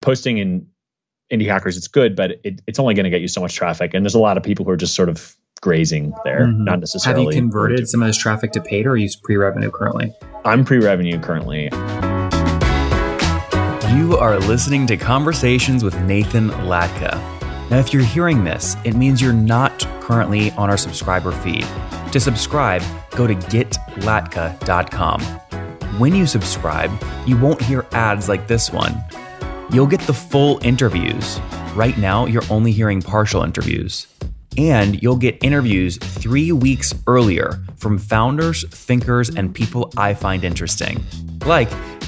posting in indie hackers, it's good, but it, it's only going to get you so much traffic. And there's a lot of people who are just sort of grazing there, mm-hmm. not necessarily. Have you converted some of this traffic to paid or are you pre-revenue currently? I'm pre-revenue currently. You are listening to Conversations with Nathan Latka. Now, if you're hearing this, it means you're not currently on our subscriber feed. To subscribe, go to getlatka.com. When you subscribe, you won't hear ads like this one. You'll get the full interviews. Right now, you're only hearing partial interviews. And you'll get interviews three weeks earlier from founders, thinkers, and people I find interesting. Like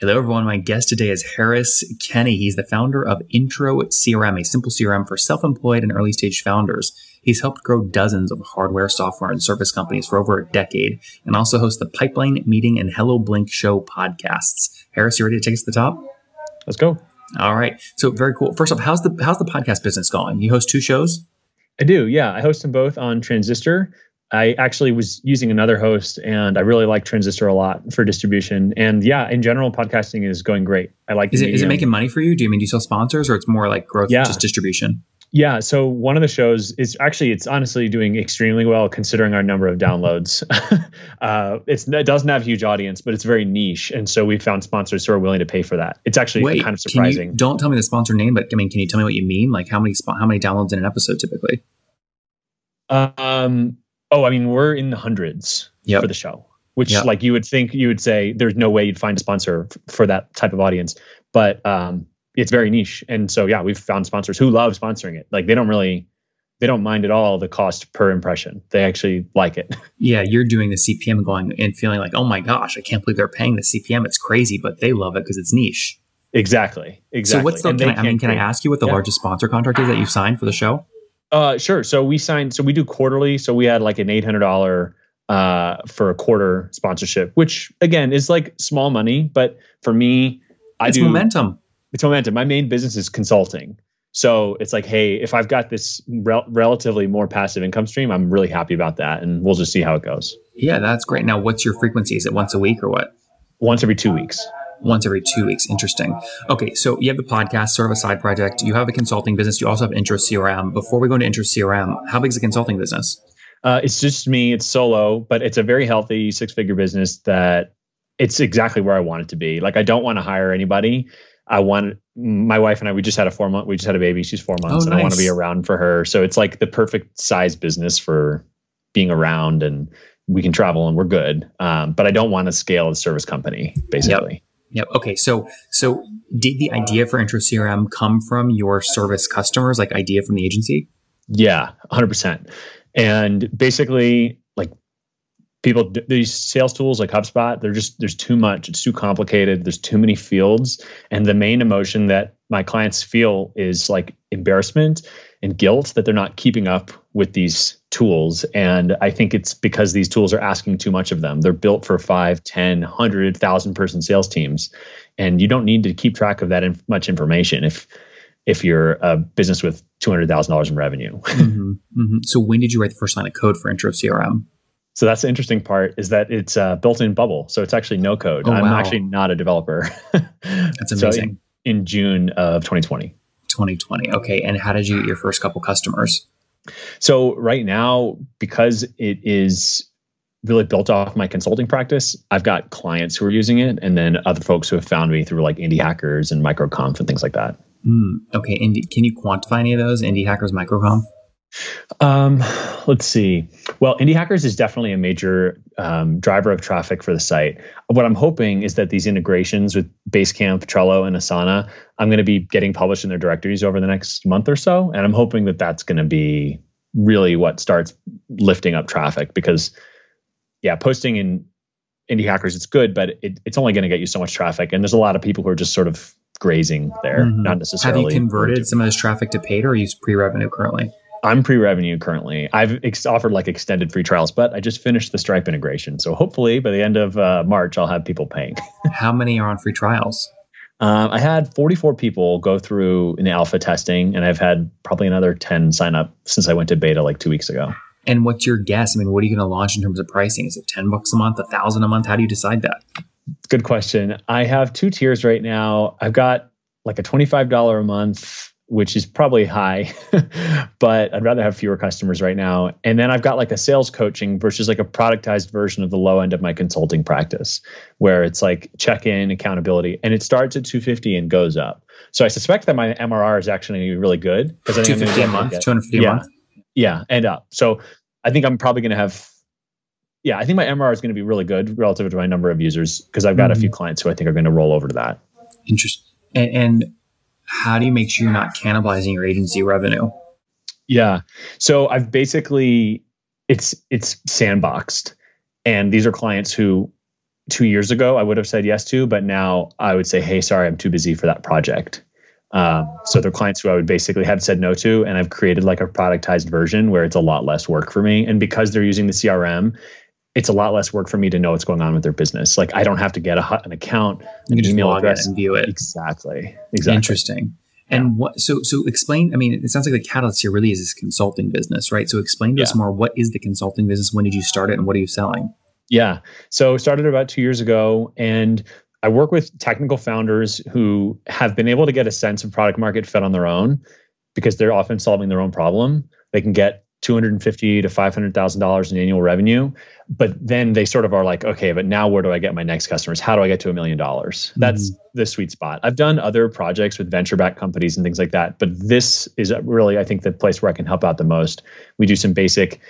Hello, everyone. My guest today is Harris Kenny. He's the founder of Intro CRM, a simple CRM for self employed and early stage founders. He's helped grow dozens of hardware, software, and service companies for over a decade and also hosts the Pipeline Meeting and Hello Blink Show podcasts. Harris, you ready to take us to the top? Let's go. All right. So very cool. First off, how's the how's the podcast business going? You host two shows? I do, yeah. I host them both on Transistor, I actually was using another host and I really like Transistor a lot for distribution. And yeah, in general, podcasting is going great. I like is it, is it making money for you? Do you mean do you sell sponsors or it's more like growth, yeah. just distribution? Yeah. So one of the shows is actually, it's honestly doing extremely well considering our number of downloads. uh, it doesn't have a huge audience, but it's very niche. And so we found sponsors who are willing to pay for that. It's actually Wait, kind of surprising. You, don't tell me the sponsor name, but I mean, can you tell me what you mean? Like how many, how many downloads in an episode typically? Um, Oh, I mean, we're in the hundreds yep. for the show, which yep. like you would think you would say there's no way you'd find a sponsor f- for that type of audience, but um, it's very niche. And so, yeah, we've found sponsors who love sponsoring it. Like they don't really, they don't mind at all the cost per impression. They actually like it. Yeah, you're doing the CPM going and feeling like, oh my gosh, I can't believe they're paying the CPM. It's crazy, but they love it because it's niche. Exactly. Exactly. So what's the? Can I, I, mean, can I ask you what the yeah. largest sponsor contract is that you've signed for the show? Uh, sure. So we signed. So we do quarterly. So we had like an eight hundred dollar uh for a quarter sponsorship, which again is like small money, but for me, I it's do momentum. It's momentum. My main business is consulting. So it's like, hey, if I've got this rel- relatively more passive income stream, I'm really happy about that, and we'll just see how it goes. Yeah, that's great. Now, what's your frequency? Is it once a week or what? Once every two weeks once every two weeks. Interesting. Okay, so you have the podcast, sort of a side project. You have a consulting business. You also have Intro CRM. Before we go into Intro CRM, how big is the consulting business? Uh, it's just me. It's solo, but it's a very healthy six figure business that it's exactly where I want it to be. Like I don't want to hire anybody. I want my wife and I. We just had a four month. We just had a baby. She's four months, oh, and I want to be around for her. So it's like the perfect size business for being around, and we can travel and we're good. Um, but I don't want to scale a service company, basically. Yep. Yep. Okay. So, so did the idea for Intro CRM come from your service customers, like idea from the agency? Yeah, hundred percent. And basically, like people, these sales tools like HubSpot, they're just there's too much. It's too complicated. There's too many fields, and the main emotion that my clients feel is like embarrassment and guilt that they're not keeping up with these tools. And I think it's because these tools are asking too much of them. They're built for five, 10, 100,000 person sales teams. And you don't need to keep track of that inf- much information if if you're a business with $200,000 in revenue. mm-hmm, mm-hmm. So when did you write the first line of code for Intro CRM? So that's the interesting part is that it's a built-in bubble. So it's actually no code. Oh, I'm wow. actually not a developer. that's amazing. So in, in June of 2020. 2020. Okay. And how did you get your first couple customers? So right now, because it is really built off my consulting practice, I've got clients who are using it, and then other folks who have found me through like indie hackers and microconf and things like that. Mm, okay. And can you quantify any of those indie hackers, microconf? Um, let's see. Well, Indie Hackers is definitely a major um, driver of traffic for the site. What I'm hoping is that these integrations with Basecamp, Trello, and Asana, I'm going to be getting published in their directories over the next month or so, and I'm hoping that that's going to be really what starts lifting up traffic because, yeah, posting in Indie Hackers it's good, but it, it's only going to get you so much traffic, and there's a lot of people who are just sort of grazing there, mm-hmm. not necessarily. Have you converted some of this traffic to paid, or are you pre-revenue currently? I'm pre-revenue currently. I've ex- offered like extended free trials, but I just finished the Stripe integration. So hopefully by the end of uh, March, I'll have people paying. How many are on free trials? Um, I had 44 people go through the alpha testing, and I've had probably another 10 sign up since I went to beta like two weeks ago. And what's your guess? I mean, what are you going to launch in terms of pricing? Is it 10 bucks a month, a thousand a month? How do you decide that? Good question. I have two tiers right now. I've got like a $25 a month which is probably high, but I'd rather have fewer customers right now. And then I've got like a sales coaching versus like a productized version of the low end of my consulting practice, where it's like check in, accountability, and it starts at 250 and goes up. So I suspect that my MRR is actually really good because 250 a month, 250 yeah, a month. Yeah, and up. So I think I'm probably going to have yeah, I think my MRR is going to be really good relative to my number of users because I've got mm-hmm. a few clients who I think are going to roll over to that. Interesting. And, and how do you make sure you're not cannibalizing your agency revenue? Yeah. So I've basically it's it's sandboxed. And these are clients who two years ago I would have said yes to, but now I would say, hey, sorry, I'm too busy for that project. Um, so they're clients who I would basically have said no to, and I've created like a productized version where it's a lot less work for me. And because they're using the CRM, it's a lot less work for me to know what's going on with their business. Like I don't have to get a, an account, you can email address, and view it. Exactly. Exactly. Interesting. And what? So so explain. I mean, it sounds like the catalyst here really is this consulting business, right? So explain to yeah. us more. What is the consulting business? When did you start it, and what are you selling? Yeah. So started about two years ago, and I work with technical founders who have been able to get a sense of product market fit on their own because they're often solving their own problem. They can get 250 to 500,000 dollars in annual revenue but then they sort of are like okay but now where do I get my next customers how do I get to a million dollars that's mm-hmm. the sweet spot I've done other projects with venture backed companies and things like that but this is really I think the place where I can help out the most we do some basic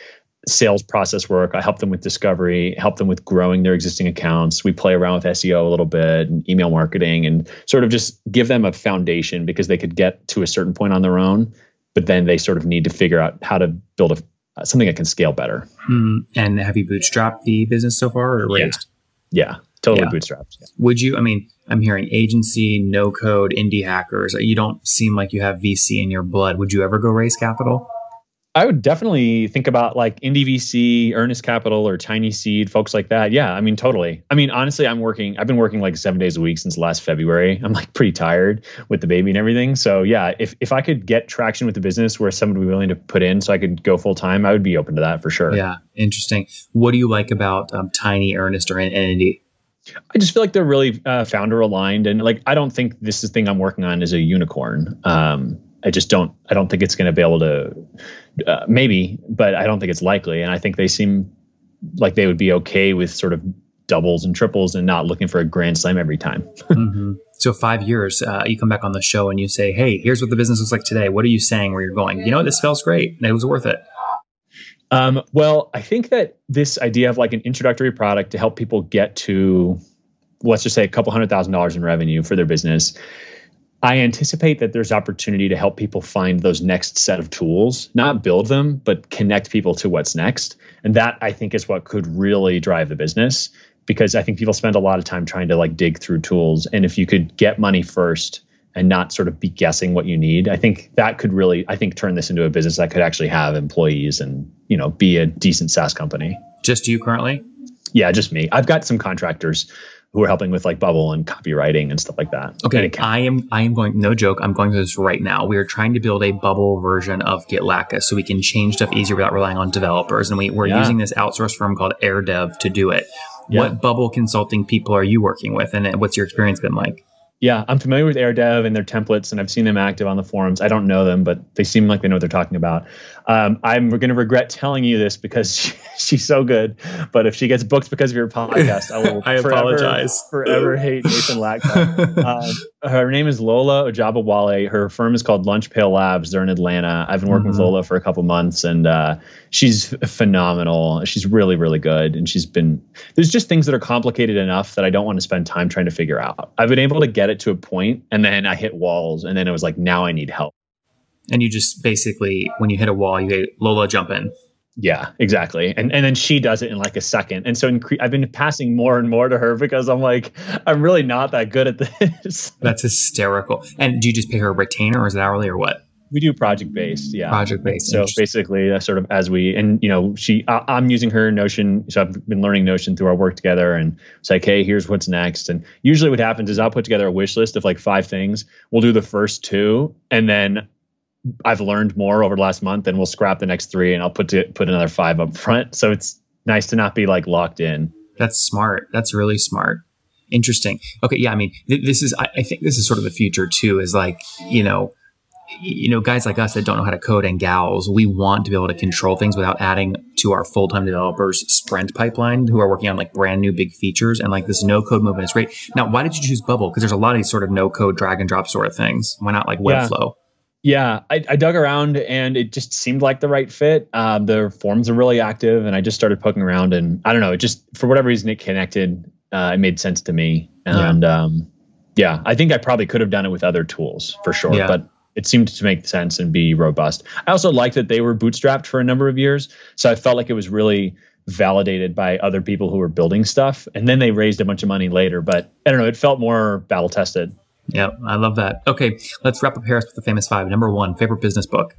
sales process work. I help them with discovery, help them with growing their existing accounts. We play around with SEO a little bit and email marketing and sort of just give them a foundation because they could get to a certain point on their own but then they sort of need to figure out how to build a uh, something that can scale better. Mm, and have you bootstrapped the business so far or raised? Yeah, yeah totally yeah. bootstrapped. Yeah. Would you? I mean, I'm hearing agency, no code, indie hackers. You don't seem like you have VC in your blood. Would you ever go raise capital? I would definitely think about like Indie VC, Earnest Capital, or Tiny Seed, folks like that. Yeah, I mean, totally. I mean, honestly, I'm working. I've been working like seven days a week since last February. I'm like pretty tired with the baby and everything. So yeah, if if I could get traction with the business where someone would be willing to put in, so I could go full time, I would be open to that for sure. Yeah, interesting. What do you like about um, Tiny, Earnest, or Indie? I just feel like they're really uh, founder aligned, and like I don't think this is thing I'm working on is a unicorn. Um, I just don't. I don't think it's going to be able to. Uh, maybe, but I don't think it's likely. And I think they seem like they would be okay with sort of doubles and triples and not looking for a grand slam every time. mm-hmm. So five years, uh, you come back on the show and you say, "Hey, here's what the business looks like today. What are you saying? Where you're going? You know, this feels great. It was worth it." Um, well, I think that this idea of like an introductory product to help people get to, let's just say, a couple hundred thousand dollars in revenue for their business I anticipate that there's opportunity to help people find those next set of tools, not build them, but connect people to what's next. And that I think is what could really drive the business because I think people spend a lot of time trying to like dig through tools. And if you could get money first and not sort of be guessing what you need, I think that could really, I think, turn this into a business that could actually have employees and, you know, be a decent SaaS company. Just you currently? Yeah, just me. I've got some contractors who are helping with like bubble and copywriting and stuff like that. Okay, I am I am going no joke. I'm going through this right now. We are trying to build a bubble version of GetLatka so we can change stuff easier without relying on developers. And we, we're yeah. using this outsourced firm called AirDev to do it. Yeah. What bubble consulting people are you working with, and what's your experience been like? Yeah, I'm familiar with AirDev and their templates, and I've seen them active on the forums. I don't know them, but they seem like they know what they're talking about. Um, I'm going to regret telling you this because she, she's so good. But if she gets booked because of your podcast, I will I forever, apologize. Forever hate Nathan Latka. um, her name is Lola Ojabowale. Her firm is called Lunch Pail Labs. They're in Atlanta. I've been working mm-hmm. with Lola for a couple months, and uh, she's phenomenal. She's really, really good. And she's been there's just things that are complicated enough that I don't want to spend time trying to figure out. I've been able to get it to a point, and then I hit walls, and then it was like, now I need help. And you just basically, when you hit a wall, you get Lola jump in. Yeah, exactly. And and then she does it in like a second. And so incre- I've been passing more and more to her because I'm like, I'm really not that good at this. That's hysterical. And do you just pay her a retainer or is it hourly or what? We do project based, yeah. Project based. So basically, uh, sort of as we and you know, she I, am using her Notion, so I've been learning Notion through our work together, and it's like, hey, here's what's next. And usually, what happens is I'll put together a wish list of like five things. We'll do the first two, and then I've learned more over the last month, and we'll scrap the next three, and I'll put to, put another five up front. So it's nice to not be like locked in. That's smart. That's really smart. Interesting. Okay, yeah. I mean, th- this is. I, I think this is sort of the future too. Is like you know, you know, guys like us that don't know how to code and gals, we want to be able to control things without adding to our full time developers sprint pipeline who are working on like brand new big features. And like this no code movement is great. Now, why did you choose Bubble? Because there's a lot of these sort of no code drag and drop sort of things. Why not like Webflow? Yeah. Yeah, I, I, dug around and it just seemed like the right fit. Um, the forums are really active, and I just started poking around, and I don't know, it just for whatever reason it connected. Uh, it made sense to me, and yeah. Um, yeah, I think I probably could have done it with other tools for sure, yeah. but it seemed to make sense and be robust. I also liked that they were bootstrapped for a number of years, so I felt like it was really validated by other people who were building stuff, and then they raised a bunch of money later. But I don't know, it felt more battle tested. Yeah, I love that. Okay, let's wrap up Harris with the famous five. Number one, favorite business book.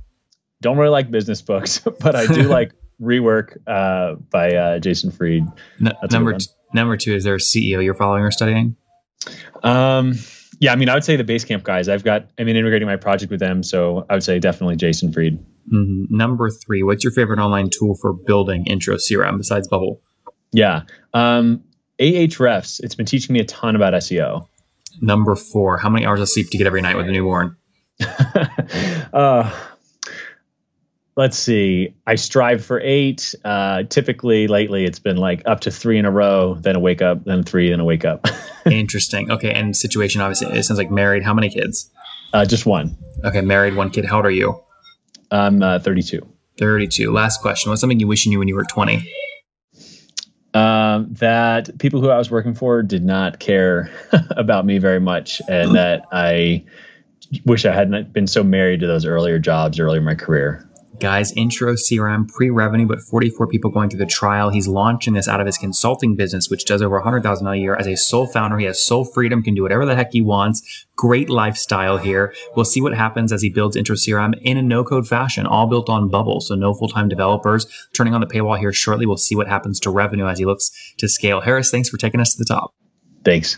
Don't really like business books, but I do like Rework uh, by uh, Jason Fried. No, number t- number two, is there a CEO you're following or studying? Um, yeah, I mean, I would say the Basecamp guys. I've got, I mean, integrating my project with them, so I would say definitely Jason Fried. Mm-hmm. Number three, what's your favorite online tool for building intro CRM besides Bubble? Yeah, um, Ahrefs. It's been teaching me a ton about SEO. Number four, how many hours of sleep do you get every night with a newborn? uh, let's see. I strive for eight. Uh, typically, lately, it's been like up to three in a row, then a wake up, then three, then a wake up. Interesting. Okay. And situation, obviously, it sounds like married. How many kids? Uh, just one. Okay. Married, one kid. How old are you? I'm uh, 32. 32. Last question. What's something you wish you knew when you were 20? Um, that people who I was working for did not care about me very much, and that I wish I hadn't been so married to those earlier jobs earlier in my career. Guys, intro CRM, pre revenue, but 44 people going through the trial. He's launching this out of his consulting business, which does over 100000 a year. As a sole founder, he has sole freedom, can do whatever the heck he wants. Great lifestyle here. We'll see what happens as he builds intro CRM in a no code fashion, all built on Bubble. So no full time developers. Turning on the paywall here shortly. We'll see what happens to revenue as he looks to scale. Harris, thanks for taking us to the top. Thanks.